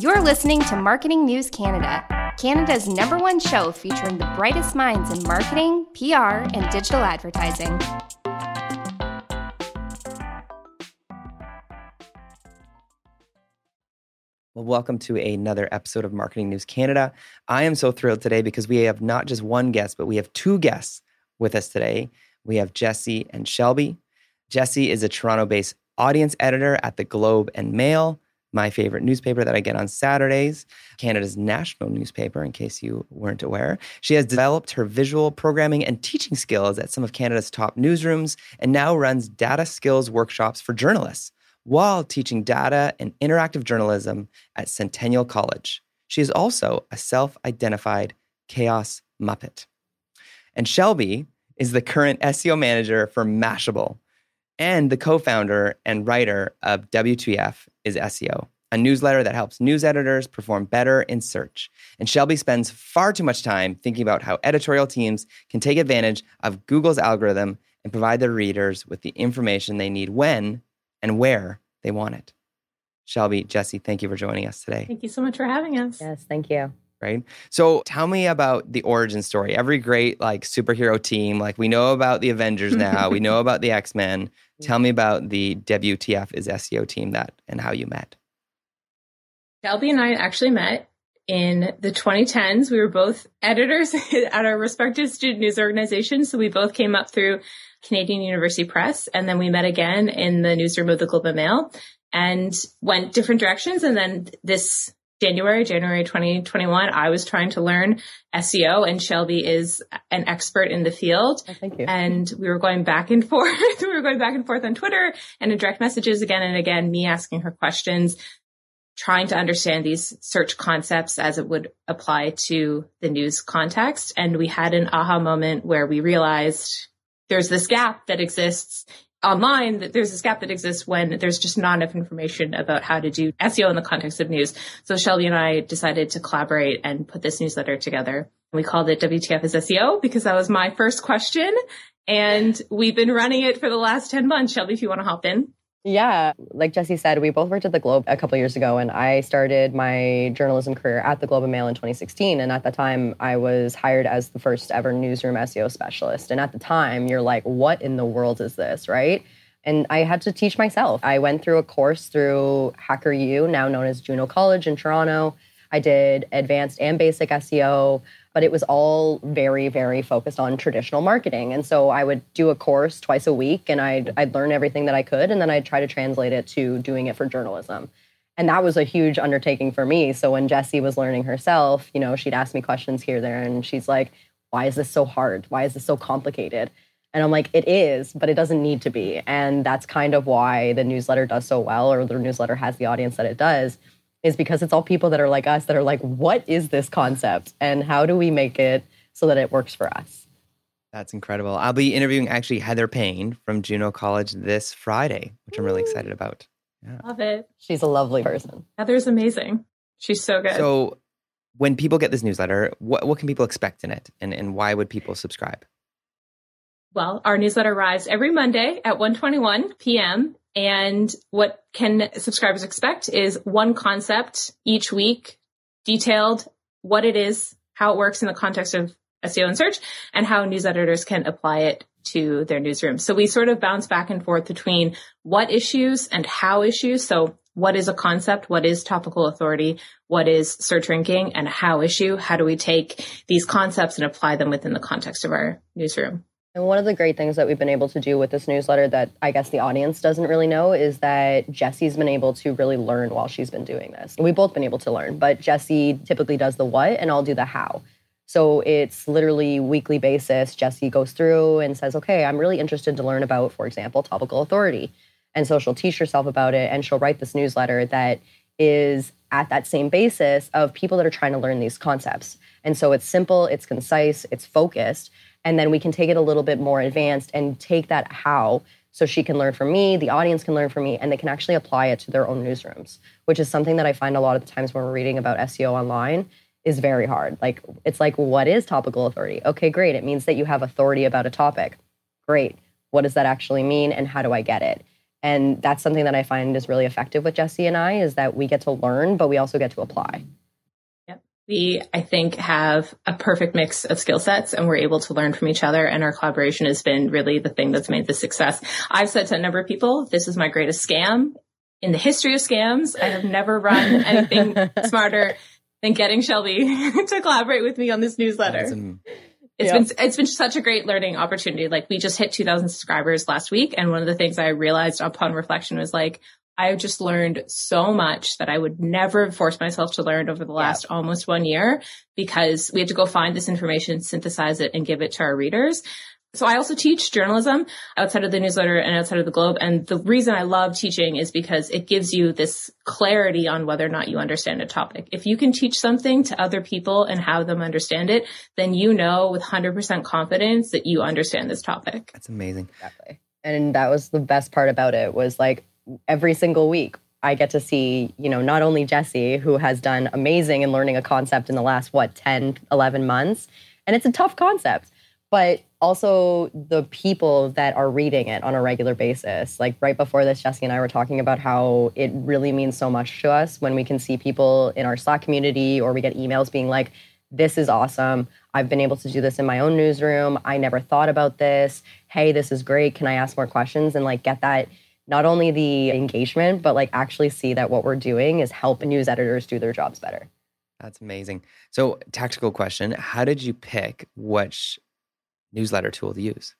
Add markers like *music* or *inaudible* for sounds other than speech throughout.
You're listening to Marketing News Canada, Canada's number one show featuring the brightest minds in marketing, PR, and digital advertising. Well, welcome to another episode of Marketing News Canada. I am so thrilled today because we have not just one guest, but we have two guests with us today. We have Jesse and Shelby. Jesse is a Toronto based audience editor at the Globe and Mail my favorite newspaper that I get on Saturdays, Canada's national newspaper, in case you weren't aware. She has developed her visual programming and teaching skills at some of Canada's top newsrooms and now runs data skills workshops for journalists while teaching data and interactive journalism at Centennial College. She is also a self identified chaos muppet. And Shelby is the current SEO manager for Mashable and the co founder and writer of WTF is SEO, a newsletter that helps news editors perform better in search. And Shelby spends far too much time thinking about how editorial teams can take advantage of Google's algorithm and provide their readers with the information they need when and where they want it. Shelby, Jesse, thank you for joining us today. Thank you so much for having us. Yes, thank you right? So tell me about the origin story. Every great like superhero team, like we know about the Avengers *laughs* now, we know about the X Men. Tell me about the WTF is SEO team that and how you met. Shelby and I actually met in the 2010s. We were both editors *laughs* at our respective student news organizations. So we both came up through Canadian University Press and then we met again in the newsroom of the Globe and Mail and went different directions. And then this January, January 2021, I was trying to learn SEO and Shelby is an expert in the field. Oh, thank you. And we were going back and *laughs* forth. we were going back and forth on Twitter and in direct messages again and again, me asking her questions, trying to understand these search concepts as it would apply to the news context. And we had an aha moment where we realized there's this gap that exists online that there's this gap that exists when there's just not enough information about how to do SEO in the context of news. So Shelby and I decided to collaborate and put this newsletter together. We called it WTF is SEO because that was my first question. And we've been running it for the last 10 months. Shelby, if you want to hop in. Yeah, like Jesse said, we both worked at the Globe a couple years ago, and I started my journalism career at the Globe and Mail in 2016. And at the time, I was hired as the first ever newsroom SEO specialist. And at the time, you're like, what in the world is this, right? And I had to teach myself. I went through a course through HackerYou, now known as Juno College in Toronto. I did advanced and basic SEO but it was all very, very focused on traditional marketing. And so I would do a course twice a week and I'd, I'd learn everything that I could and then I'd try to translate it to doing it for journalism. And that was a huge undertaking for me. So when Jesse was learning herself, you know, she'd ask me questions here, there, and she's like, why is this so hard? Why is this so complicated? And I'm like, it is, but it doesn't need to be. And that's kind of why the newsletter does so well, or the newsletter has the audience that it does, is because it's all people that are like us that are like, what is this concept and how do we make it so that it works for us? That's incredible. I'll be interviewing actually Heather Payne from Juno College this Friday, which I'm really excited about. Yeah. Love it. She's a lovely person. Heather's amazing. She's so good. So, when people get this newsletter, what, what can people expect in it and, and why would people subscribe? Well, our newsletter arrives every Monday at 1:21 p.m. And what can subscribers expect is one concept each week, detailed what it is, how it works in the context of SEO and search, and how news editors can apply it to their newsroom. So we sort of bounce back and forth between what issues and how issues. So what is a concept? What is topical authority? What is search ranking and how issue? How do we take these concepts and apply them within the context of our newsroom? And one of the great things that we've been able to do with this newsletter that I guess the audience doesn't really know is that Jesse's been able to really learn while she's been doing this. We've both been able to learn, but Jesse typically does the what and I'll do the how. So it's literally weekly basis. Jesse goes through and says, okay, I'm really interested to learn about, for example, topical authority. And so she'll teach herself about it and she'll write this newsletter that is at that same basis of people that are trying to learn these concepts. And so it's simple, it's concise, it's focused and then we can take it a little bit more advanced and take that how so she can learn from me, the audience can learn from me, and they can actually apply it to their own newsrooms, which is something that I find a lot of the times when we're reading about SEO online is very hard. Like, it's like, what is topical authority? Okay, great. It means that you have authority about a topic. Great. What does that actually mean, and how do I get it? And that's something that I find is really effective with Jesse and I is that we get to learn, but we also get to apply. Yep. We, I think, have a perfect mix of skill sets and we're able to learn from each other. And our collaboration has been really the thing that's made the success. I've said to a number of people, this is my greatest scam in the history of scams. I have never run anything *laughs* smarter than getting Shelby *laughs* to collaborate with me on this newsletter. It's yep. been it's been such a great learning opportunity. Like we just hit 2000 subscribers last week and one of the things I realized upon reflection was like I've just learned so much that I would never force myself to learn over the last yep. almost one year because we had to go find this information, synthesize it and give it to our readers. So I also teach journalism outside of the newsletter and outside of the globe. And the reason I love teaching is because it gives you this clarity on whether or not you understand a topic. If you can teach something to other people and have them understand it, then you know with 100% confidence that you understand this topic. That's amazing. Exactly. And that was the best part about it was like every single week I get to see, you know, not only Jesse, who has done amazing in learning a concept in the last, what, 10, 11 months. And it's a tough concept but also the people that are reading it on a regular basis. Like right before this, Jesse and I were talking about how it really means so much to us when we can see people in our Slack community or we get emails being like, this is awesome. I've been able to do this in my own newsroom. I never thought about this. Hey, this is great. Can I ask more questions? And like get that not only the engagement, but like actually see that what we're doing is help news editors do their jobs better. That's amazing. So, tactical question How did you pick which newsletter tool to use?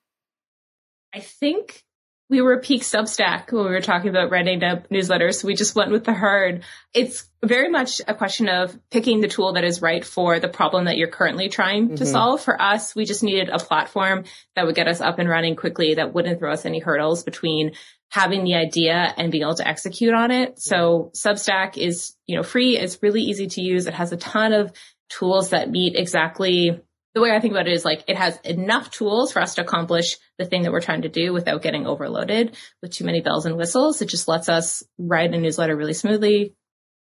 I think we were peak Substack when we were talking about writing a newsletter. So we just went with the herd. It's very much a question of picking the tool that is right for the problem that you're currently trying mm-hmm. to solve. For us, we just needed a platform that would get us up and running quickly, that wouldn't throw us any hurdles between having the idea and being able to execute on it. So Substack is, you know, free. It's really easy to use. It has a ton of tools that meet exactly the way I think about it is like it has enough tools for us to accomplish the thing that we're trying to do without getting overloaded with too many bells and whistles. It just lets us write a newsletter really smoothly.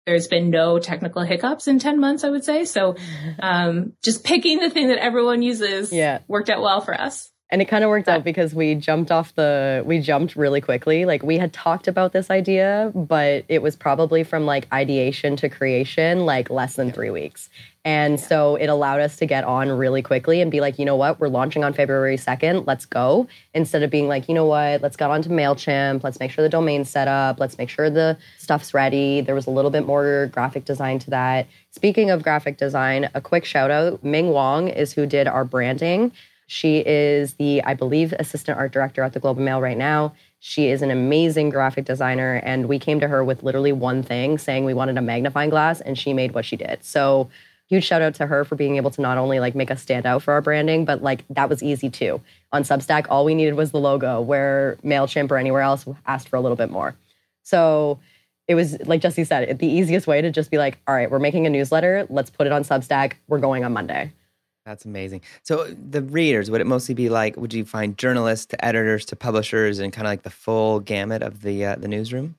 There's been no technical hiccups in 10 months, I would say. So, *laughs* um, just picking the thing that everyone uses yeah. worked out well for us. And it kind of worked out because we jumped off the, we jumped really quickly. Like we had talked about this idea, but it was probably from like ideation to creation, like less than three weeks. And so it allowed us to get on really quickly and be like, you know what, we're launching on February 2nd, let's go. Instead of being like, you know what, let's get on to MailChimp, let's make sure the domain's set up, let's make sure the stuff's ready. There was a little bit more graphic design to that. Speaking of graphic design, a quick shout out Ming Wong is who did our branding. She is the, I believe, assistant art director at the Globe and Mail right now. She is an amazing graphic designer. And we came to her with literally one thing saying we wanted a magnifying glass, and she made what she did. So huge shout out to her for being able to not only like make us stand out for our branding, but like that was easy too. On Substack, all we needed was the logo, where MailChimp or anywhere else asked for a little bit more. So it was like Jesse said, the easiest way to just be like, all right, we're making a newsletter. Let's put it on Substack. We're going on Monday. That's amazing. So the readers, would it mostly be like, would you find journalists to editors to publishers and kind of like the full gamut of the uh, the newsroom?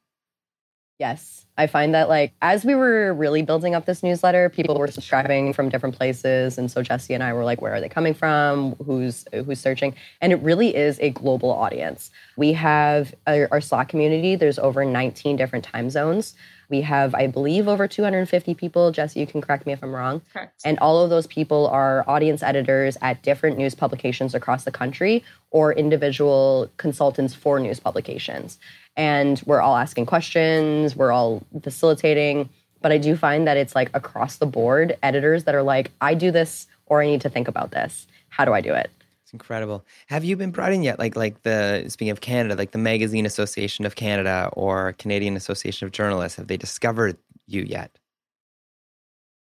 Yes. I find that like as we were really building up this newsletter, people were subscribing from different places, and so Jesse and I were like, "Where are they coming from? Who's who's searching?" And it really is a global audience. We have our, our Slack community. There's over 19 different time zones. We have, I believe, over 250 people. Jesse, you can correct me if I'm wrong. Correct. And all of those people are audience editors at different news publications across the country or individual consultants for news publications and we're all asking questions, we're all facilitating. But I do find that it's like across the board editors that are like, I do this or I need to think about this. How do I do it? It's incredible. Have you been brought in yet? Like, like the speaking of Canada, like the Magazine Association of Canada or Canadian Association of Journalists, have they discovered you yet?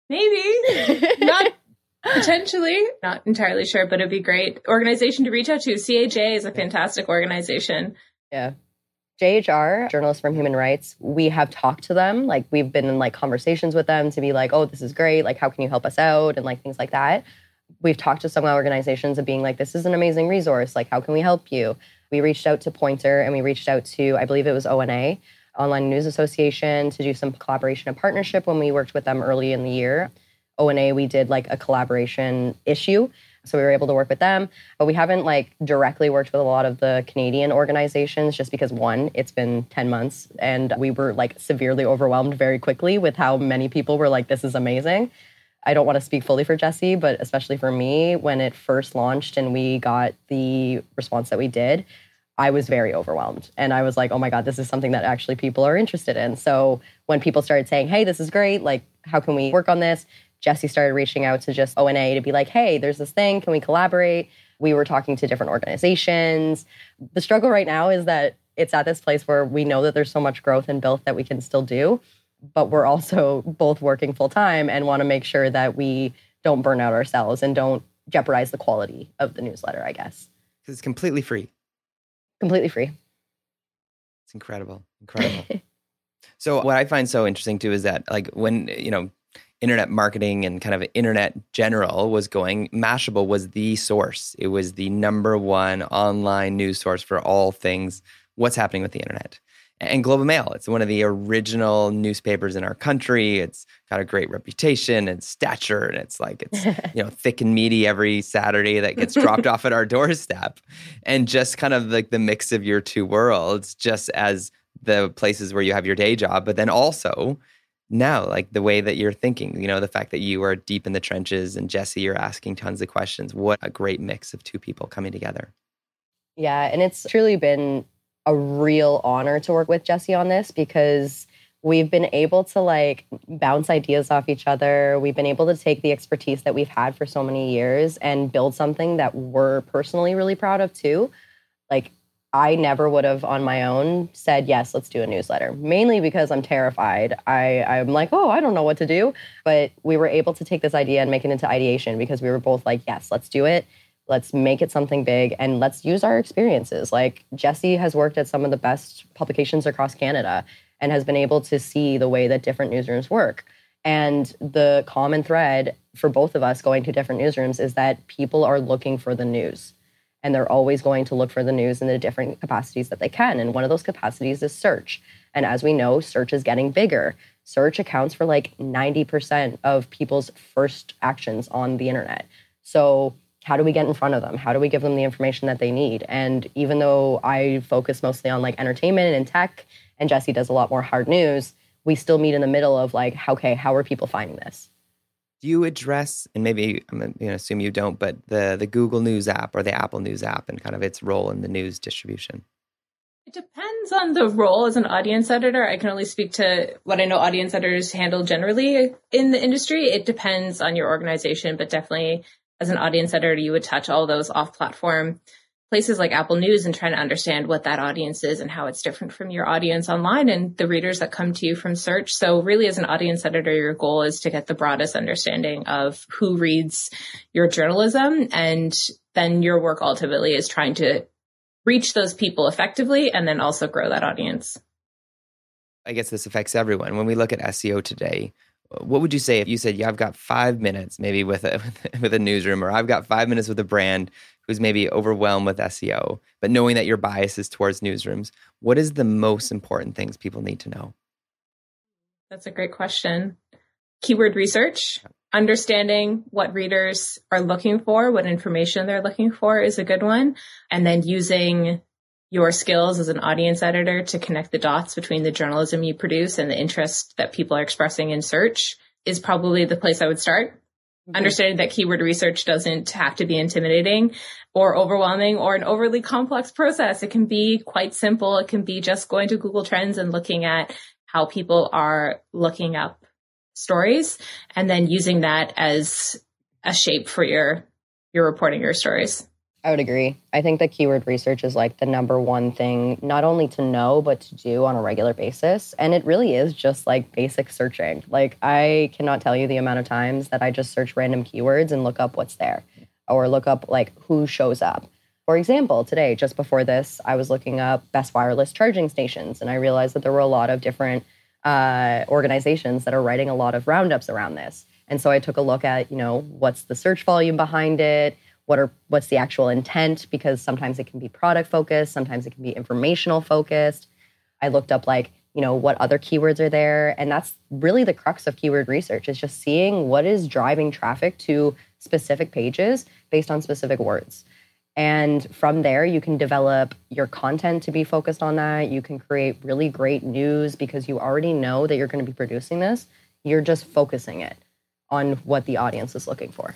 Maybe *laughs* not potentially. Not entirely sure, but it'd be great organization to reach out to. CAJ is a fantastic organization. Yeah, JHR, journalists from human rights, we have talked to them. Like we've been in like conversations with them to be like, oh, this is great. Like, how can you help us out? And like things like that. We've talked to some organizations of being like, this is an amazing resource. Like, how can we help you? We reached out to Poynter and we reached out to, I believe it was ONA, Online News Association, to do some collaboration and partnership when we worked with them early in the year. ONA, we did like a collaboration issue So we were able to work with them, but we haven't like directly worked with a lot of the Canadian organizations just because one, it's been 10 months and we were like severely overwhelmed very quickly with how many people were like, this is amazing. I don't want to speak fully for Jesse, but especially for me, when it first launched and we got the response that we did, I was very overwhelmed. And I was like, oh my God, this is something that actually people are interested in. So when people started saying, hey, this is great, like, how can we work on this? Jesse started reaching out to just ONA to be like, hey, there's this thing. Can we collaborate? We were talking to different organizations. The struggle right now is that it's at this place where we know that there's so much growth and built that we can still do, but we're also both working full time and want to make sure that we don't burn out ourselves and don't jeopardize the quality of the newsletter, I guess. Because it's completely free. Completely free. It's incredible. Incredible. *laughs* so what I find so interesting too is that like when, you know, internet marketing and kind of internet general was going, Mashable was the source. It was the number one online news source for all things what's happening with the internet. And Globe and Mail, it's one of the original newspapers in our country. It's got a great reputation and stature, and it's like it's *laughs* you know thick and meaty every Saturday that gets dropped off at our *laughs* doorstep. And just kind of like the mix of your two worlds, just as the places where you have your day job, but then also now, like the way that you're thinking, you know, the fact that you are deep in the trenches and jesse you're asking tons of questions. What a great mix of two people coming together. Yeah. And it's truly been a real honor to work with Jesse on this because we've been able to like bounce ideas off each other. We've been able to take the expertise that we've had for so many years and build something that we're personally really proud of too. Like I never would have on my own said, yes, let's do a newsletter, mainly because I'm terrified. I, I'm like, oh, I don't know what to do. But we were able to take this idea and make it into ideation because we were both like, yes, let's do it. Let's make it something big and let's use our experiences. Like Jesse has worked at some of the best publications across Canada and has been able to see the way that different newsrooms work. And the common thread for both of us going to different newsrooms is that people are looking for the news and they're always going to look for the news in the different capacities that they can. And one of those capacities is search. And as we know, search is getting bigger. Search accounts for like 90% of people's first actions on the internet. So, how do we get in front of them? How do we give them the information that they need? And even though I focus mostly on like entertainment and tech, and Jesse does a lot more hard news, we still meet in the middle of like, okay, how are people finding this? do you address and maybe i'm going to assume you don't but the the google news app or the apple news app and kind of its role in the news distribution it depends on the role as an audience editor i can only speak to what i know audience editors handle generally in the industry it depends on your organization but definitely as an audience editor you would touch all those off platform places like Apple News and trying to understand what that audience is and how it's different from your audience online and the readers that come to you from search. So really as an audience editor, your goal is to get the broadest understanding of who reads your journalism. And then your work ultimately is trying to reach those people effectively and then also grow that audience. I guess this affects everyone. When we look at SEO today, what would you say if you said, "Yeah, I've got five minutes, maybe with a *laughs* with a newsroom, or I've got five minutes with a brand who's maybe overwhelmed with SEO, but knowing that your bias is towards newsrooms, what is the most important things people need to know? That's a great question. Keyword research, understanding what readers are looking for, what information they're looking for is a good one. And then using your skills as an audience editor to connect the dots between the journalism you produce and the interest that people are expressing in search is probably the place I would start. Mm-hmm. Understanding that keyword research doesn't have to be intimidating or overwhelming or an overly complex process. It can be quite simple. It can be just going to Google Trends and looking at how people are looking up stories and then using that as a shape for your your reporting your stories. I would agree. I think that keyword research is like the number one thing, not only to know, but to do on a regular basis. And it really is just like basic searching. Like, I cannot tell you the amount of times that I just search random keywords and look up what's there or look up like who shows up. For example, today, just before this, I was looking up best wireless charging stations, and I realized that there were a lot of different uh, organizations that are writing a lot of roundups around this. And so I took a look at, you know, what's the search volume behind it? What are what's the actual intent because sometimes it can be product focused sometimes it can be informational focused i looked up like you know what other keywords are there and that's really the crux of keyword research is just seeing what is driving traffic to specific pages based on specific words. And from there, you can develop your content to be focused on that. You can create really great news because you already know that you're going to be producing this. You're just focusing it on what the audience is looking for.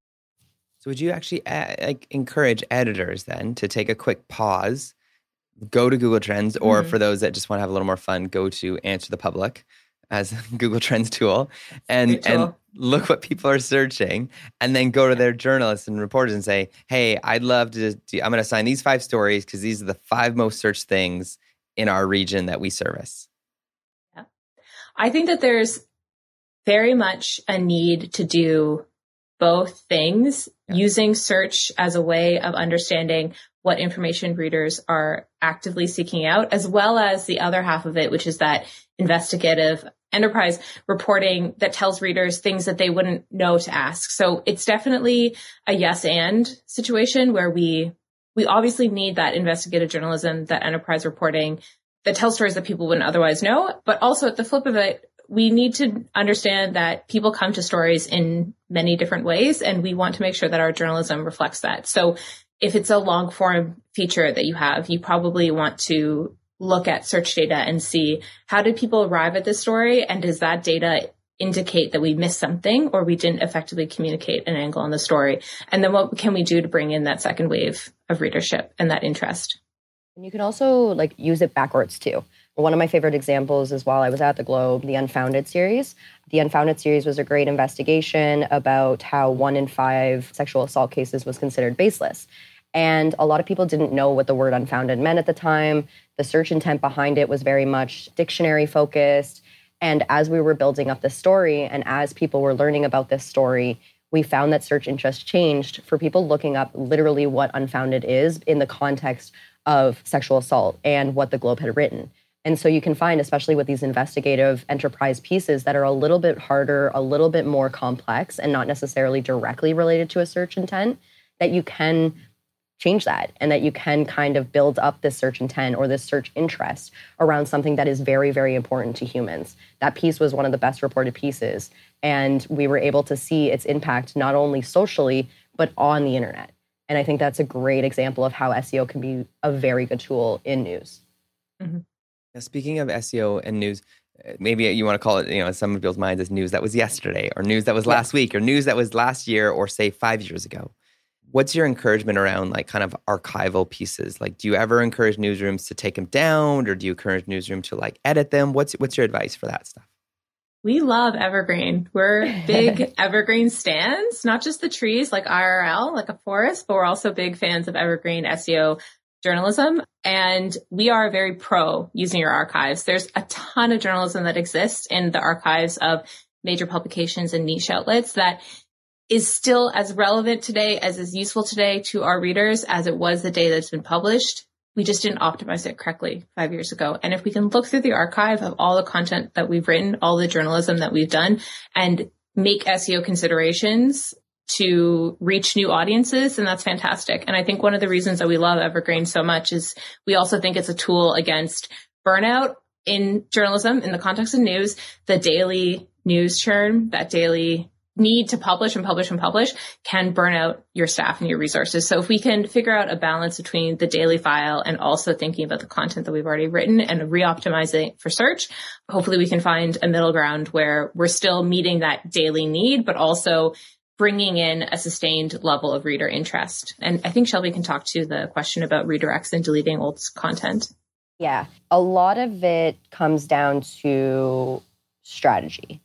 So would you actually like encourage editors then to take a quick pause, go to Google Trends, or Mhm. for those that just want to have a little more fun, go to Answer the Public as a *laughs* Google Trends tool and tool. and look what people are searching, and then go to their journalists and reporters and say, "Hey, I'd love to. Do, I'm going to assign these five stories because these are the five most searched things in our region that we service." Yeah. I think that there's very much a need to do both things Yeah. using search as a way of understanding what information readers are actively seeking out, as well as the other half of it, which is that investigative enterprise reporting that tells readers things that they wouldn't know to ask. So it's definitely a yes and situation where we, we obviously need that investigative journalism, that enterprise reporting that tells stories that people wouldn't otherwise know. But also at the flip of it, we need to understand that people come to stories in many different ways and we want to make sure that our journalism reflects that. So if it's a long form feature that you have, you probably want to look at search data and see how did people arrive at this story and does that data indicate that we missed something or we didn't effectively communicate an angle on the story and then what can we do to bring in that second wave of readership and that interest And you can also like use it backwards too. One of my favorite examples is while I was at the Globe, the Unfounded series. The Unfounded series was a great investigation about how one in five sexual assault cases was considered baseless. And a lot of people didn't know what the word unfounded meant at the time. The search intent behind it was very much dictionary focused. And as we were building up this story and as people were learning about this story, we found that search interest changed for people looking up literally what unfounded is in the context of sexual assault and what the Globe had written. And so you can find, especially with these investigative enterprise pieces that are a little bit harder, a little bit more complex, and not necessarily directly related to a search intent, that you can change that and that you can kind of build up this search intent or this search interest around something that is very, very important to humans. That piece was one of the best reported pieces. And we were able to see its impact not only socially, but on the internet. And I think that's a great example of how SEO can be a very good tool in news. Mm-hmm. Now, speaking of SEO and news, uh, maybe you want to call it, you know, in some people's minds as news that was yesterday, or news that was last week, or news that was last year, or say five years ago. What's your encouragement around like kind of archival pieces? Like do you ever encourage newsrooms to take them down or do you encourage newsroom to like edit them? What's what's your advice for that stuff? We love evergreen. We're big *laughs* evergreen stands not just the trees like irl like a forest but we're also big fans of evergreen seo journalism and we are very pro using your archives there's a ton of journalism that exists in the archives of major publications and niche outlets that is still as relevant today as is useful today to our readers as it was the day that it's been published. We just didn't optimize it correctly five years ago. And if we can look through the archive of all the content that we've written, all the journalism that we've done and make SEO considerations to reach new audiences, and that's fantastic. And I think one of the reasons that we love Evergreen so much is we also think it's a tool against burnout in journalism in the context of news, the daily news churn, that daily need to publish and publish and publish can burn out your staff and your resources. So if we can figure out a balance between the daily file and also thinking about the content that we've already written and re-optimizing for search, hopefully we can find a middle ground where we're still meeting that daily need, but also bringing in a sustained level of reader interest. And I think Shelby can talk to the question about redirects and deleting old content. Yeah, a lot of it comes down to strategy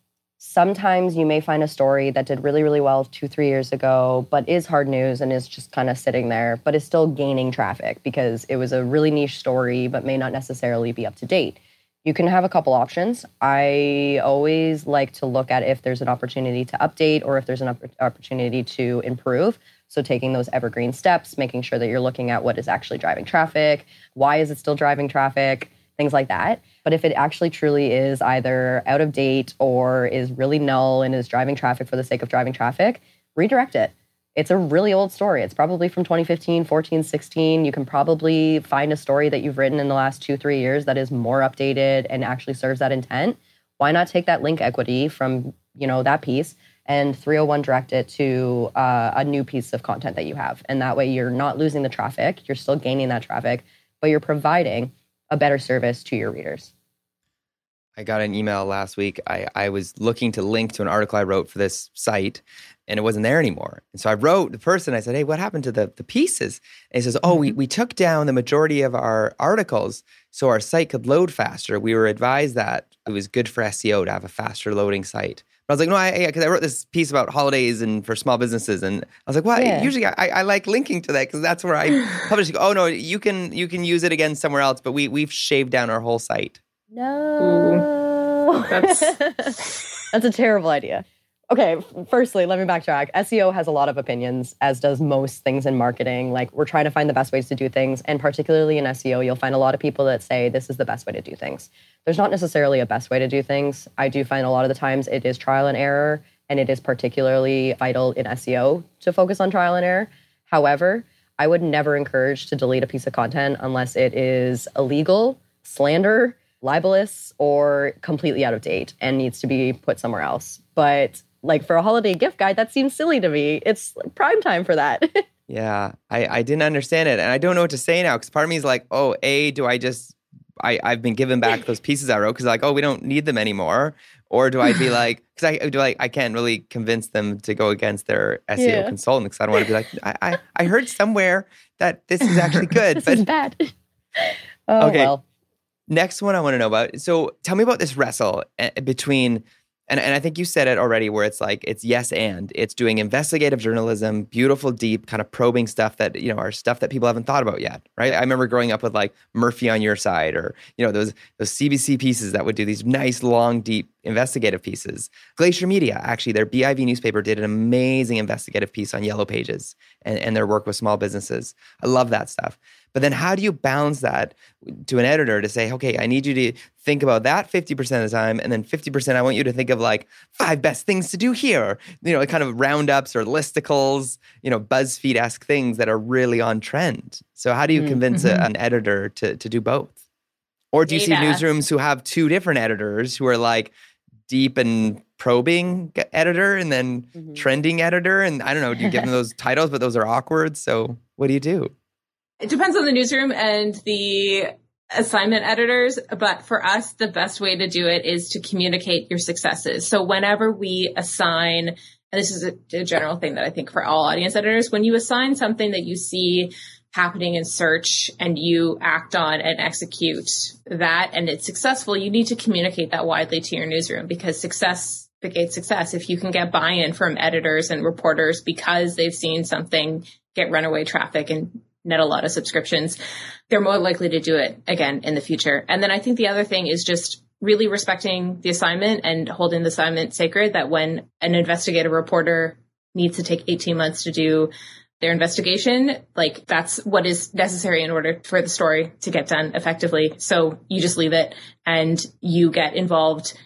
sometimes you may find a story that did really, really well two, three years ago, but is hard news and is just kind of sitting there, but is still gaining traffic because it was a really niche story, but may not necessarily be up to date. You can have a couple options. I always like to look at if there's an opportunity to update or if there's an opportunity to improve. So, taking those evergreen steps, making sure that you're looking at what is actually driving traffic, why is it still driving traffic, things like that. But if it actually truly is either out of date or is really null and is driving traffic for the sake of driving traffic, redirect it. It's a really old story. It's probably from 2015, 14, 16. You can probably find a story that you've written in the last two, three years that is more updated and actually serves that intent. Why not take that link equity from you know that piece and 301 direct it to uh, a new piece of content that you have, and that way you're not losing the traffic. You're still gaining that traffic, but you're providing a better service to your readers. I got an email last week. I, I was looking to link to an article I wrote for this site and it wasn't there anymore. And so I wrote the person, I said, Hey, what happened to the, the pieces? And he says, Oh, we, mm-hmm. we took down the majority of our articles so our site could load faster. We were advised that it was good for SEO to have a faster loading site. But I was like, no, I because I wrote this piece about holidays and for small businesses, and I was like, well, yeah. usually I, I like linking to that because that's where I *sighs* publish. oh no, you can you can use it again somewhere else, but we we've shaved down our whole site. No, that's *laughs* that's a terrible idea. Okay, firstly, let me backtrack. SEO has a lot of opinions, as does most things in marketing. Like, we're trying to find the best ways to do things. And particularly in SEO, you'll find a lot of people that say this is the best way to do things. There's not necessarily a best way to do things. I do find a lot of the times it is trial and error, and it is particularly vital in SEO to focus on trial and error. However, I would never encourage to delete a piece of content unless it is illegal, slander, libelous, or completely out of date and needs to be put somewhere else. But like for a holiday gift guide, that seems silly to me. It's prime time for that. *laughs* yeah, I, I didn't understand it. And I don't know what to say now because part of me is like, oh, A, do I just, I, I've been given back those pieces I wrote because like, oh, we don't need them anymore. Or do I be *sighs* like, because I do like, I can't really convince them to go against their SEO yeah. consultant because I don't want to be like, I, I, I heard somewhere that this is actually *laughs* good. this but, is bad. *laughs* oh, okay. Well. Next one I want to know about. So tell me about this wrestle eh, between and, and I think you said it already where it's like it's yes and it's doing investigative journalism, beautiful, deep, kind of probing stuff that, you know, are stuff that people haven't thought about yet. Right. I remember growing up with like Murphy on your side or, you know, those those CBC pieces that would do these nice, long, deep investigative pieces. Glacier Media, actually, their BIV newspaper did an amazing investigative piece on yellow pages and, and their work with small businesses. I love that stuff. But then how do you balance that to an editor to say, okay, I need you to think about that 50% of the time. And then 50%, I want you to think of like five best things to do here, you know, kind of roundups or listicles, you know, BuzzFeed esque things that are really on trend. So how do you convince a, an editor to, to do both? Or do you see newsrooms who have two different editors who are like deep and probing editor and then Mhm. trending editor? And I don't know, do you give them those titles, but those are awkward? So what do you do? It depends on the newsroom and the assignment editors, but for us, the best way to do it is to communicate your successes. So whenever we assign, and this is a, a general thing that I think for all audience editors, when you assign something that you see happening in search and you act on and execute that and it's successful, you need to communicate that widely to your newsroom because success begates success. If you can get buy-in from editors and reporters because they've seen something get runaway traffic and net a lot of subscriptions, they're more likely to do it again in the future. And then I think the other thing is just really respecting the assignment and holding the assignment sacred that when an investigative reporter needs to take 18 months to do their investigation, like that's what is necessary in order for the story to get done effectively. So you just leave it and you get involved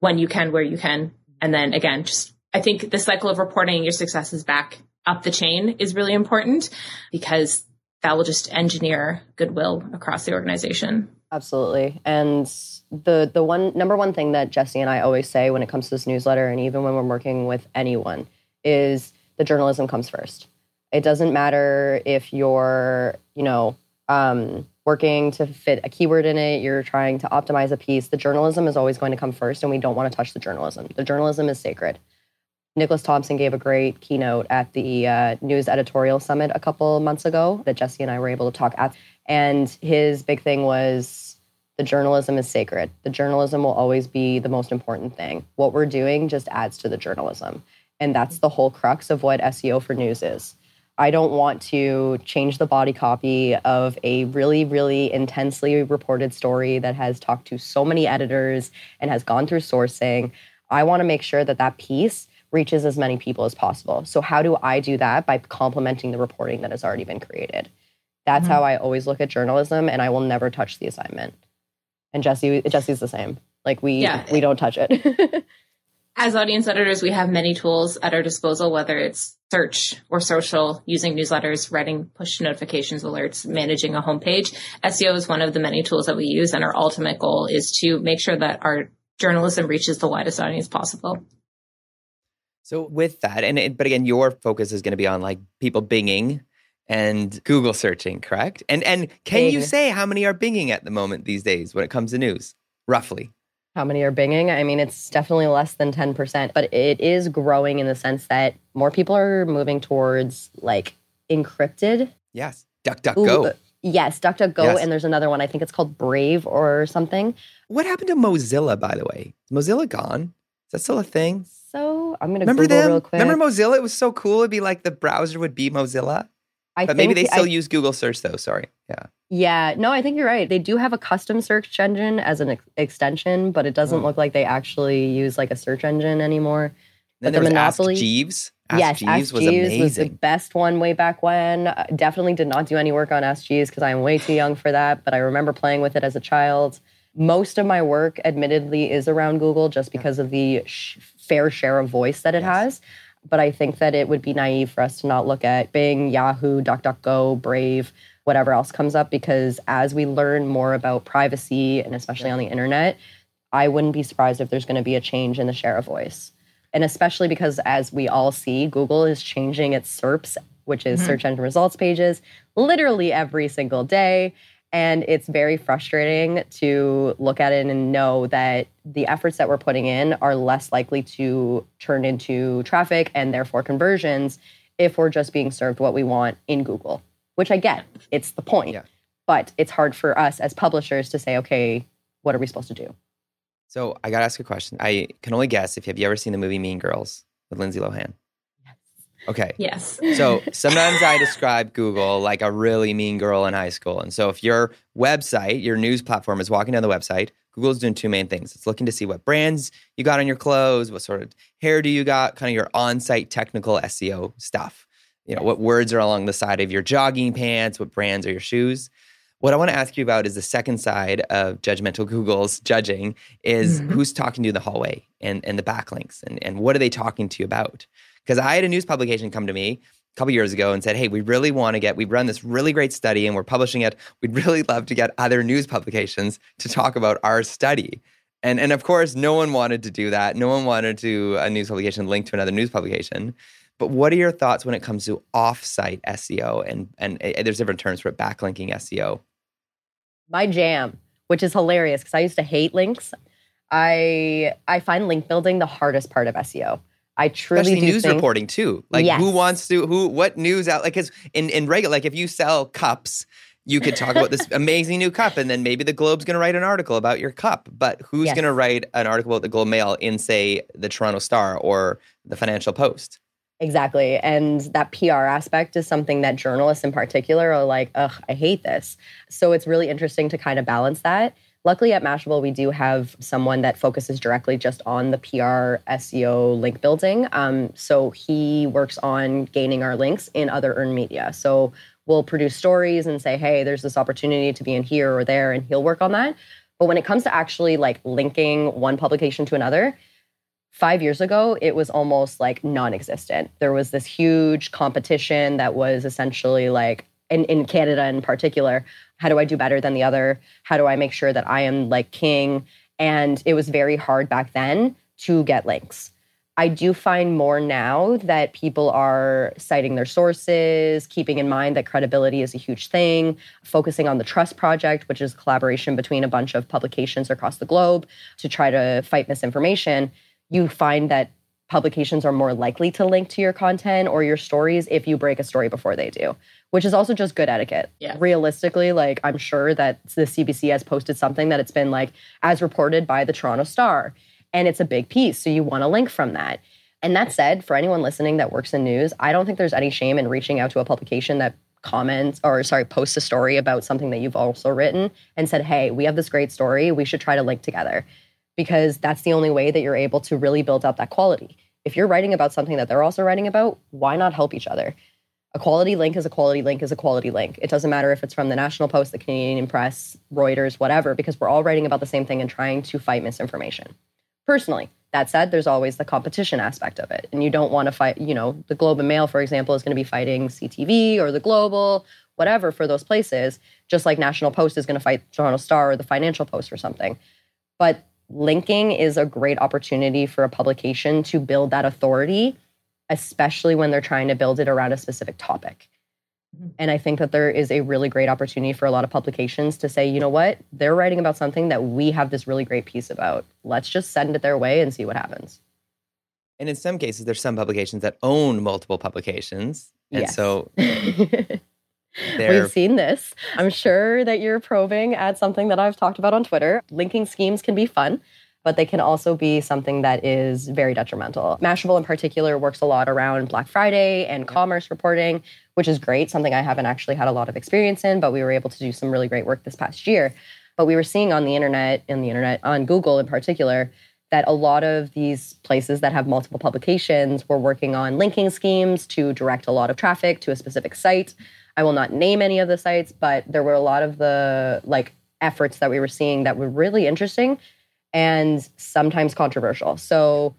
when you can, where you can. And then again, just I think the cycle of reporting your successes back up the chain is really important because that will just engineer goodwill across the organization. Absolutely. And the the one number one thing that Jesse and I always say when it comes to this newsletter and even when we're working with anyone is the journalism comes first. It doesn't matter if you're, you know, um, working to fit a keyword in it, you're trying to optimize a piece, the journalism is always going to come first and we don't want to touch the journalism. The journalism is sacred. Nicholas Thompson gave a great keynote at the uh, News Editorial Summit a couple months ago that Jesse and I were able to talk at. And his big thing was the journalism is sacred. The journalism will always be the most important thing. What we're doing just adds to the journalism. And that's the whole crux of what SEO for news is. I don't want to change the body copy of a really, really intensely reported story that has talked to so many editors and has gone through sourcing. I want to make sure that that piece reaches as many people as possible. So, how do I do that? By complementing the reporting that has already been created. That's mm-hmm. how I always look at journalism, and I will never touch the assignment. And Jesse, Jesse's the same. Like we, Yeah. we don't touch it. *laughs* As audience editors, we have many tools at our disposal, whether it's search or social, using newsletters, writing push notifications alerts, managing a homepage. SEO is one of the many tools that we use, and our ultimate goal is to make sure that our journalism reaches the widest audience possible. So with that, and it, but again, your focus is going to be on like people binging and Google searching, correct? And and can you say how many are binging at the moment these days when it comes to news, roughly? How many are binging? I mean, it's definitely less than 10%, but it is growing in the sense that more people are moving towards like encrypted. Yes, DuckDuckGo. Ooh, uh, Yes, DuckDuckGo. Yes. And there's another one. I think it's called Brave or something. What happened to Mozilla, by the way? Is Mozilla gone? Is that still a thing? So I'm going to Remember Google them? real quick. Remember Mozilla? It was so cool. It'd be like the browser would be Mozilla. I But maybe they still I- use Google search though. Sorry. Yeah. Yeah, no, I think you're right. They do have a custom search engine as an ex- extension, but it doesn't Oh. look like they actually use like a search engine anymore. Then But there the was Monopoly- Ask Jeeves. Ask yes, Jeeves Ask was Jeeves amazing. was the best one way back when. Uh, definitely did not do any work on Ask Jeeves because I'm way too young for that, but I remember playing with it as a child. Most of my work, admittedly, is around Google just because of the sh- fair share of voice that it Yes. has. But I think that it would be naive for us to not look at Bing, Yahoo, DuckDuckGo, Brave, whatever else comes up, because as we learn more about privacy and especially on the internet, I wouldn't be surprised if there's going to be a change in the share of voice. And especially because, as we all see, Google is changing its SERPs, which is mm-hmm. search engine results pages, literally every single day. And it's very frustrating to look at it and know that the efforts that we're putting in are less likely to turn into traffic and therefore conversions if we're just being served what we want in Google, which I get. It's the point. Yeah. But it's hard for us as publishers to say, okay, what are we supposed to do? So I got to ask a question. I can only guess if you have you ever seen the movie Mean Girls with Lindsay Lohan? Okay. Yes. So sometimes I describe Google like a really mean girl in high school. And so if your website, your news platform is walking down the website, Google's doing two main things. It's looking to see what brands you got on your clothes, what sort of hairdo you got, kind of your on site technical SEO stuff. you know, what words are along the side of your jogging pants, what brands are your shoes. What I want to ask you about is the second side of judgmental Google's judging is mm-hmm. who's talking to you in the hallway and, and the backlinks and, and what are they talking to you about? Because I had a news publication come to me a couple years ago and said, Hey, we really want to get, we've run this really great study and we're publishing it. We'd really love to get other news publications to talk about our study. And, and of course, no one wanted to do that. No one wanted to a news publication link to another news publication. But what are your thoughts when it comes to offsite SEO and and uh, there's different terms for it, backlinking SEO? My jam, which is hilarious because I used to hate links. I I find link building the hardest part of SEO. I truly Especially do news think, reporting too. Like yes. who wants to who what news out like cuz in in regular like if you sell cups you could talk about this *laughs* amazing new cup and then maybe the globe's going to write an article about your cup but who's yes. going to write an article about the globe mail in say the toronto star or the financial post Exactly. And that PR aspect is something that journalists in particular are like, ugh, I hate this. So it's really interesting to kind of balance that. Luckily at Mashable, we do have someone that focuses directly just on the PR SEO link building. Um, so he works on gaining our links in other earned media. So we'll produce stories and say, hey, there's this opportunity to be in here or there, and he'll work on that. But when it comes to actually like linking one publication to another, five years ago, it was almost like non existent. There was this huge competition that was essentially like, in, in Canada in particular, how do I do better than the other? How do I make sure that I am like king? And it was very hard back then to get links. I do find more now that people are citing their sources, keeping in mind that credibility is a huge thing, focusing on the Trust Project, which is collaboration between a bunch of publications across the globe to try to fight misinformation you find that publications are more likely to link to your content or your stories if you break a story before they do, which is also just good etiquette. Yeah. Realistically, like I'm sure that the CBC has posted something that it's been like as reported by the Toronto Star and it's a big piece, so you want to link from that. And that said, for anyone listening that works in news, I don't think there's any shame in reaching out to a publication that comments or sorry posts a story about something that you've also written and said, "Hey, we have this great story. We should try to link together." Because that's the only way that you're able to really build up that quality. If you're writing about something that they're also writing about, why not help each other? A quality link is a quality link is a quality link. It doesn't matter if it's from the National Post, the Canadian Press, Reuters, whatever, because we're all writing about the same thing and trying to fight misinformation. Personally, that said, there's always the competition aspect of it. And you don't want to fight, you know, the Globe and Mail, for example, is going to be fighting CTV or the Global, whatever, for those places, just like National Post is going to fight Toronto Star or the Financial Post or something. But linking is a great opportunity for a publication to build that authority, especially when they're trying to build it around a specific topic. Mm-hmm. And I think that there is a really great opportunity for a lot of publications to say, you know what, they're writing about something that we have this really great piece about. Let's just send it their way and see what happens. And in some cases, there's some publications that own multiple publications. And yes. so *laughs* *laughs* We've seen this. I'm sure that you're probing at something that I've talked about on Twitter. Linking schemes can be fun, but they can also be something that is very detrimental. Mashable in particular works a lot around Black Friday and commerce reporting, which is great, something I haven't actually had a lot of experience in, but we were able to do some really great work this past year. But we were seeing on the internet, in the internet, on Google in particular, that a lot of these places that have multiple publications were working on linking schemes to direct a lot of traffic to a specific site. I will not name any of the sites, but there were a lot of the like efforts that we were seeing that were really interesting and sometimes controversial. So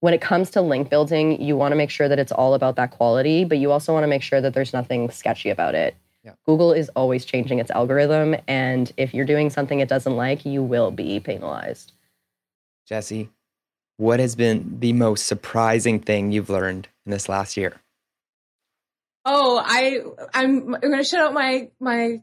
when it comes to link building, you want to make sure that it's all about that quality, but you also want to make sure that there's nothing sketchy about it. Yeah. Google is always changing its algorithm. And if you're doing something it doesn't like, you will be penalized. Jesse, what has been the most surprising thing you've learned in this last year? Oh, I I'm, I'm going to shout out my my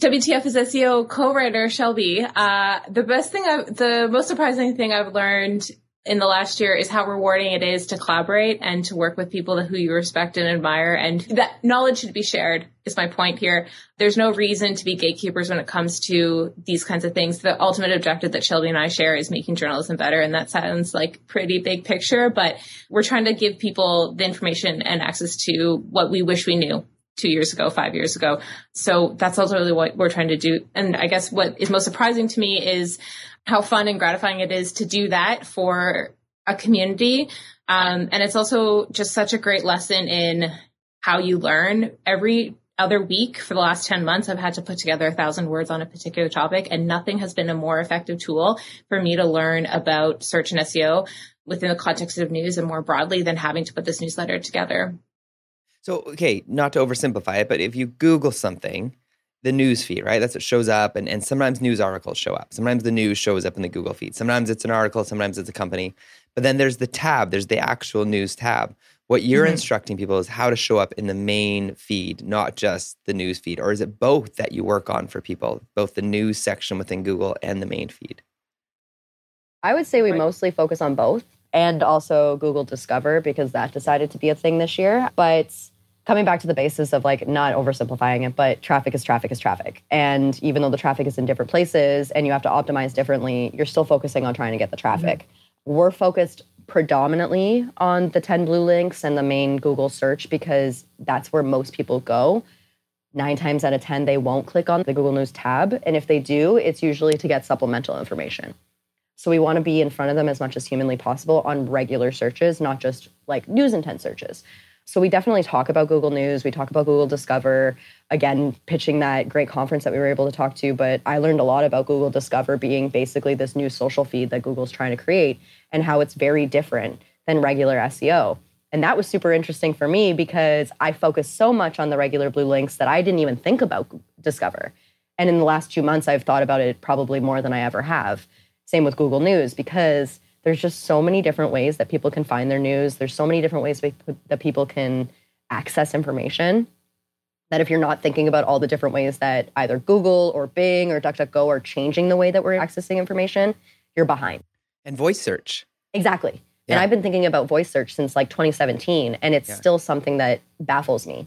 WTF is SEO co-writer Shelby. Uh, the best thing, I've, the most surprising thing I've learned in the last year is how rewarding it is to collaborate and to work with people who you respect and admire. And that knowledge should be shared is my point here. There's no reason to be gatekeepers when it comes to these kinds of things. The ultimate objective that Shelby and I share is making journalism better. And that sounds like pretty big picture, but we're trying to give people the information and access to what we wish we knew two years ago, five years ago. So that's ultimately what we're trying to do. And I guess what is most surprising to me is how fun and gratifying it is to do that for a community. Um, and it's also just such a great lesson in how you learn. Every other week for the last 10 months, I've had to put together a thousand words on a particular topic and nothing has been a more effective tool for me to learn about search and SEO within the context of news and more broadly than having to put this newsletter together. So, okay, not to oversimplify it, but if you Google something, the news feed, right? That's what shows up. And, and sometimes news articles show up. Sometimes the news shows up in the Google feed. Sometimes it's an article, sometimes it's a company. But then there's the tab, there's the actual news tab. What you're mm-hmm. instructing people is how to show up in the main feed, not just the news feed. Or is it both that you work on for people, both the news section within Google and the main feed? I would say we right. mostly focus on both and also Google Discover because that decided to be a thing this year. But coming back to the basis of like not oversimplifying it, but traffic is traffic is traffic. And even though the traffic is in different places and you have to optimize differently, you're still focusing on trying to get the traffic. Mm-hmm. We're focused predominantly on the 10 blue links and the main Google search because that's where most people go. Nine times out of 10, they won't click on the Google News tab. And if they do, it's usually to get supplemental information. So we want to be in front of them as much as humanly possible on regular searches, not just like news intent searches. So we definitely talk about Google News. We talk about Google Discover. Again, pitching that great conference that we were able to talk to. But I learned a lot about Google Discover being basically this new social feed that Google's trying to create and how it's very different than regular SEO. And that was super interesting for me because I focused so much on the regular blue links that I didn't even think about Discover. And in the last two months, I've thought about it probably more than I ever have. Same with Google News because there's just so many different ways that people can find their news. There's so many different ways that people can access information that if you're not thinking about all the different ways that either Google or Bing or DuckDuckGo are changing the way that we're accessing information, you're behind. And voice search. Exactly. Yeah. And I've been thinking about voice search since like 2017, and it's yeah. still something that baffles me.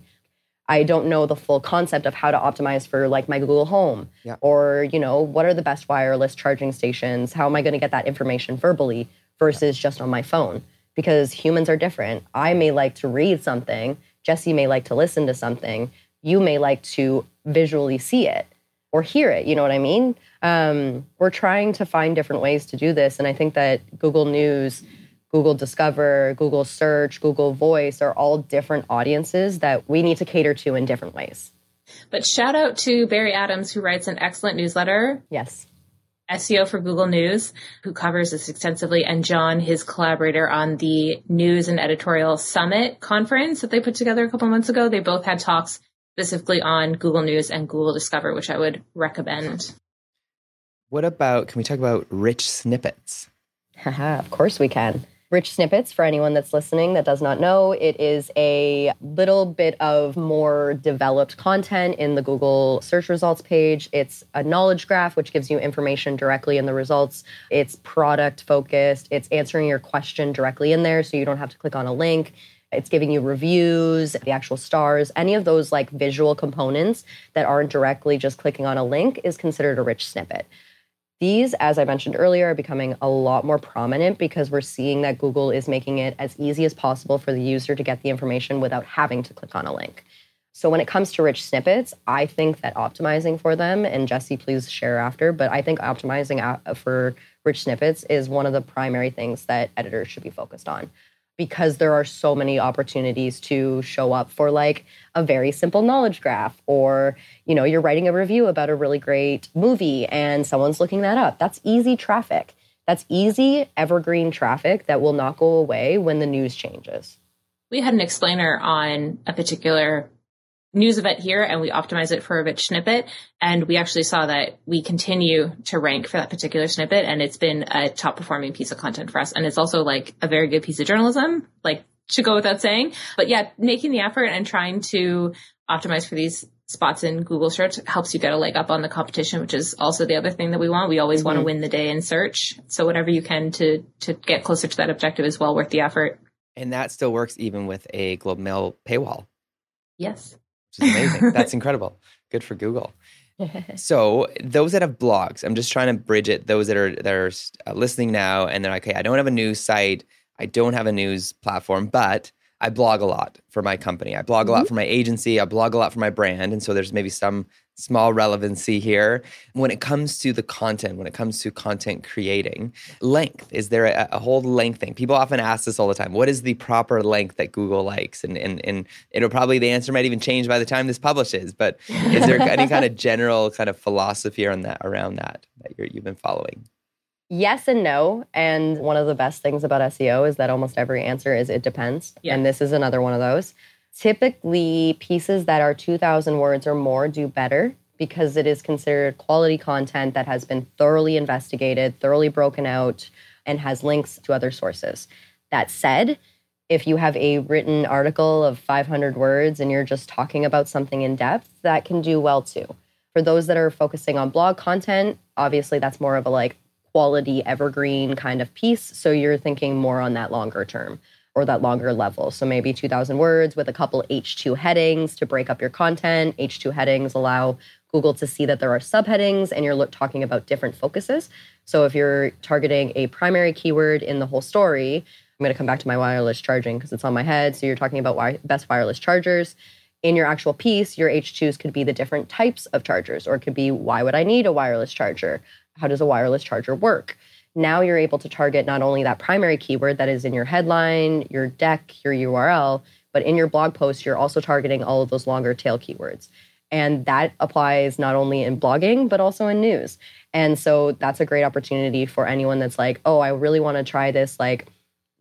I don't know the full concept of how to optimize for like my Google Home yeah. or, you know, what are the best wireless charging stations? How am I going to get that information verbally versus just on my phone? Because humans are different. I may like to read something, Jesse may like to listen to something, you may like to visually see it or hear it. You know what I mean? Um, we're trying to find different ways to do this. And I think that Google News Google Discover, Google Search, Google Voice are all different audiences that we need to cater to in different ways. But shout out to Barry Adams, who writes an excellent newsletter. Yes. SEO for Google News, who covers this extensively, and John, his collaborator on the News and Editorial Summit conference that they put together a couple months ago. They both had talks specifically on Google News and Google Discover, which I would recommend. What about, can we talk about rich snippets? Haha, *laughs* of course we can. Rich Snippets, for anyone that's listening that does not know, it is a little bit of more developed content in the Google search results page. It's a knowledge graph, which gives you information directly in the results. It's product focused, it's answering your question directly in there, so you don't have to click on a link. It's giving you reviews, the actual stars, any of those like visual components that aren't directly just clicking on a link is considered a rich snippet. These, as I mentioned earlier, are becoming a lot more prominent because we're seeing that Google is making it as easy as possible for the user to get the information without having to click on a link. So when it comes to rich snippets, I think that optimizing for them, and Jesse, please share after, but I think optimizing for rich snippets is one of the primary things that editors should be focused on because there are so many opportunities to show up for like a very simple knowledge graph or you know you're writing a review about a really great movie and someone's looking that up. That's easy traffic. That's easy evergreen traffic that will not go away when the news changes. We had an explainer on a particular news event here and we optimize it for a rich snippet. And we actually saw that we continue to rank for that particular snippet. And it's been a top performing piece of content for us. And it's also like a very good piece of journalism, like to go without saying. But yeah, making the effort and trying to optimize for these spots in Google search helps you get a leg up on the competition, which is also the other thing that we want. We always mm-hmm. want to win the day in search. So whatever you can to, to get closer to that objective is well worth the effort. And that still works even with a Globe Mail paywall. Yes which is amazing. That's *laughs* incredible. Good for Google. so those that have blogs, I'm just trying to bridge it. Those that are that are uh, listening now and they're like, okay, I don't have a news site, I don't have a news platform, but I blog a lot for my company. I blog a lot mm-hmm. for my agency. I blog a lot for my brand, and so there's maybe some small relevancy here. When it comes to the content, when it comes to content creating, length, is there a, a, whole length thing? People often ask this all the time. What is the proper length that Google likes? And, and, and it'll probably, the answer might even change by the time this publishes. But is there *laughs* any kind of general kind of philosophy around that, around that, that you have been following? Yes and no. And one of the best things about SEO is that almost every answer is it depends. Yeah. And this is another one of those. Typically, pieces that are 2,000 words or more do better because it is considered quality content that has been thoroughly investigated, thoroughly broken out, and has links to other sources. That said, if you have a written article of 500 words and you're just talking about something in depth, that can do well too. For those that are focusing on blog content, obviously that's more of a like quality evergreen kind of piece. So you're thinking more on that longer term or that longer level. So maybe 2000 words with a couple H2 headings to break up your content. H2 headings allow Google to see that there are subheadings and you're talking about different focuses. So if you're targeting a primary keyword in the whole story, I'm going to come back to my wireless charging because it's on my head. So you're talking about best wireless chargers. In your actual piece, your H2s could be the different types of chargers, or it could be why would I need a wireless charger? How does a wireless charger work? Now you're able to target not only that primary keyword that is in your headline, your deck, your URL, but in your blog post, you're also targeting all of those longer tail keywords. And that applies not only in blogging, but also in news. And so that's a great opportunity for anyone that's like, oh, I really want to try this, like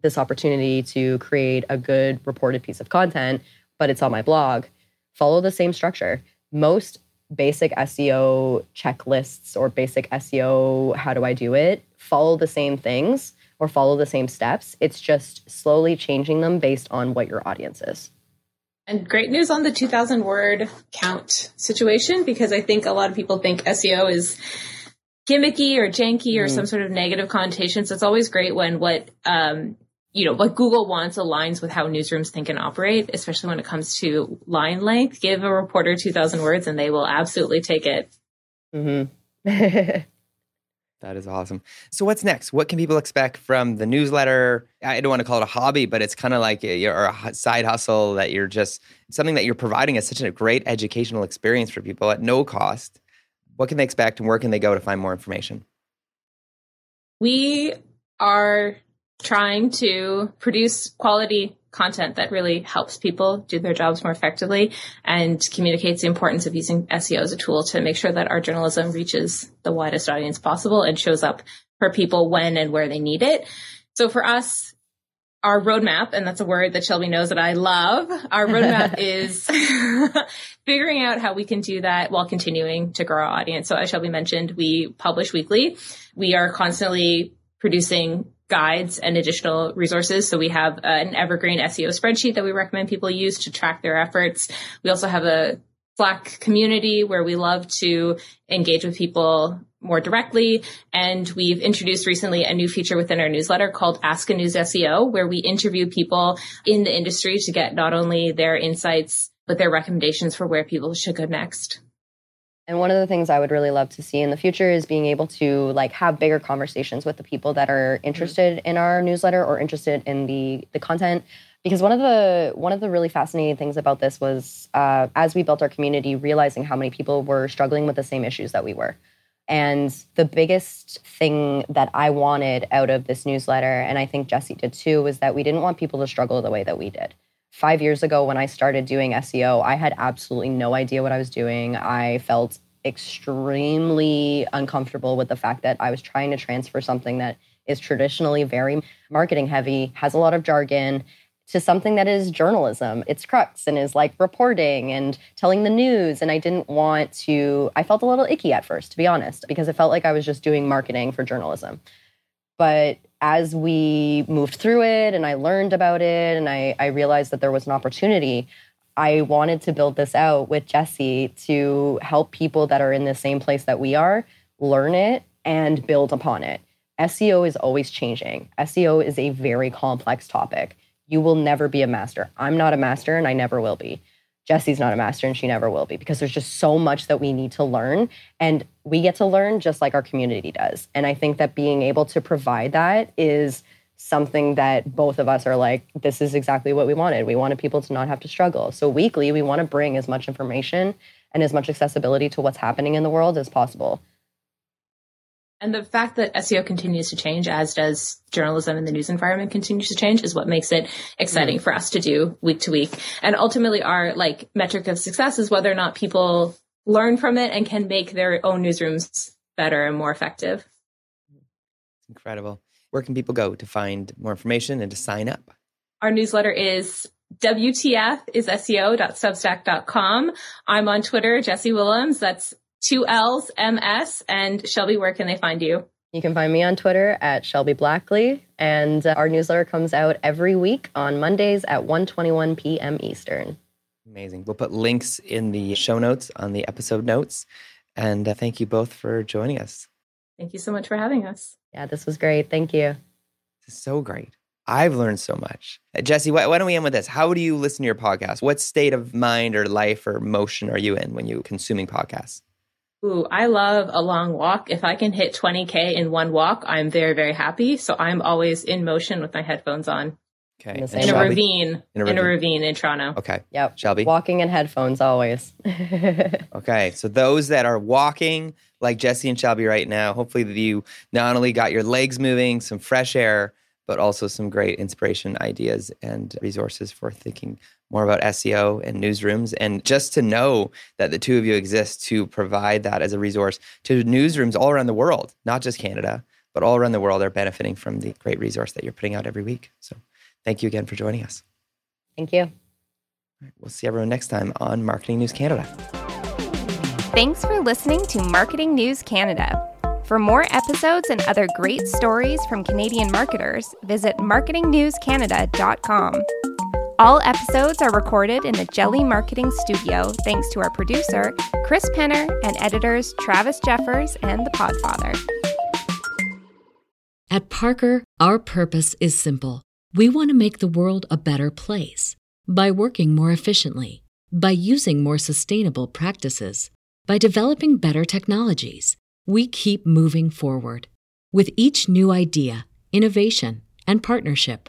this opportunity to create a good reported piece of content, but it's on my blog. Follow the same structure. Most basic SEO checklists or basic SEO, how do I do it, follow the same things or follow the same steps. It's just slowly changing them based on what your audience is. And great news on the 2000 word count situation because I think a lot of people think SEO is gimmicky or janky or mm. some sort of negative connotation. So it's always great when what um, you know, what Google wants aligns with how newsrooms think and operate, especially when it comes to line length. Give a reporter 2,000 words and they will absolutely take it. Mm-hmm. *laughs* that is awesome. So, what's next? What can people expect from the newsletter? I don't want to call it a hobby, but it's kind of like a, or a side hustle that you're just something that you're providing as such a great educational experience for people at no cost. What can they expect and where can they go to find more information? We are trying to produce quality content that really helps people do their jobs more effectively and communicates the importance of using SEO as a tool to make sure that our journalism reaches the widest audience possible and shows up for people when and where they need it. So for us, our roadmap, and that's a word that Shelby knows that I love. Our roadmap *laughs* is *laughs* figuring out how we can do that while continuing to grow our audience. So as Shelby mentioned, we publish weekly. We are constantly producing guides and additional resources. So we have uh, an evergreen SEO spreadsheet that we recommend people use to track their efforts. We also have a Slack community where we love to engage with people more directly. And we've introduced recently a new feature within our newsletter called Ask a News SEO, where we interview people in the industry to get not only their insights, but their recommendations for where people should go next. And one of the things I would really love to see in the future is being able to like have bigger conversations with the people that are mm-hmm. interested in our newsletter or interested in the the content. Because one of the one of the really fascinating things about this was uh, as we built our community, realizing how many people were struggling with the same issues that we were. And the biggest thing that I wanted out of this newsletter, and I think Jesse did too, was that we didn't want people to struggle the way that we did five years ago when I started doing SEO, I had absolutely no idea what I was doing. I felt extremely uncomfortable with the fact that I was trying to transfer something that is traditionally very marketing heavy, has a lot of jargon, to something that is journalism. It's crux and is like reporting and telling the news. And I didn't want to, I felt a little icky at first, to be honest, because it felt like I was just doing marketing for journalism. But as we moved through it and I learned about it and I, I realized that there was an opportunity, I wanted to build this out with Jesse to help people that are in the same place that we are learn it and build upon it. SEO is always changing. SEO is a very complex topic. You will never be a master. I'm not a master and I never will be. Jesse's not a master and she never will be because there's just so much that we need to learn. And we get to learn just like our community does. And I think that being able to provide that is something that both of us are like, this is exactly what we wanted. We wanted people to not have to struggle. So weekly, we want to bring as much information and as much accessibility to what's happening in the world as possible. And the fact that SEO continues to change, as does journalism and the news environment continues to change, is what makes it exciting mm. for us to do week to week. And ultimately, our like metric of success is whether or not people learn from it and can make their own newsrooms better and more effective. Incredible. Where can people go to find more information and to sign up? Our newsletter is WTF is SEO.substack.com. I'm on Twitter, Jesse Willms. That's two L's, MS. And Shelby, where can they find you? You can find me on Twitter at Shelby Blackley, and uh, our newsletter comes out every week on Mondays at 1:21 p.m. Eastern. Amazing. We'll put links in the show notes on the episode notes, and uh, thank you both for joining us. Thank you so much for having us. Yeah, this was great. Thank you. This is so great. I've learned so much. Uh, Jesse, why, why, don't we end with this? How do you listen to your podcast? What state of mind or life or motion are you in when you're consuming podcasts? Ooh, I love a long walk. If I can hit 20K in one walk, I'm very, very happy. So I'm always in motion with my headphones on. Okay. In, in a ravine. In a ravine. In a ravine in Toronto. Okay. Yep. Shelby. Walking in headphones always. *laughs* okay. So those that are walking like Jesse and Shelby right now, hopefully you not only got your legs moving, some fresh air, but also some great inspiration, ideas, and resources for thinking more about SEO and newsrooms. And just to know that the two of you exist to provide that as a resource to newsrooms all around the world, not just Canada, but all around the world are benefiting from the great resource that you're putting out every week. So thank you again for joining us. Thank you. we'll see everyone next time on Marketing News Canada. Thanks for listening to Marketing News Canada. For more episodes and other great stories from Canadian marketers, visit marketingnewscanada.com. All episodes are recorded in the Jelly Marketing Studio thanks to our producer, Chris Penner, and editors Travis Jeffers and The Podfather. At Parker, our purpose is simple. We want to make the world a better place by working more efficiently, by using more sustainable practices, by developing better technologies. We keep moving forward. With each new idea, innovation, and partnership,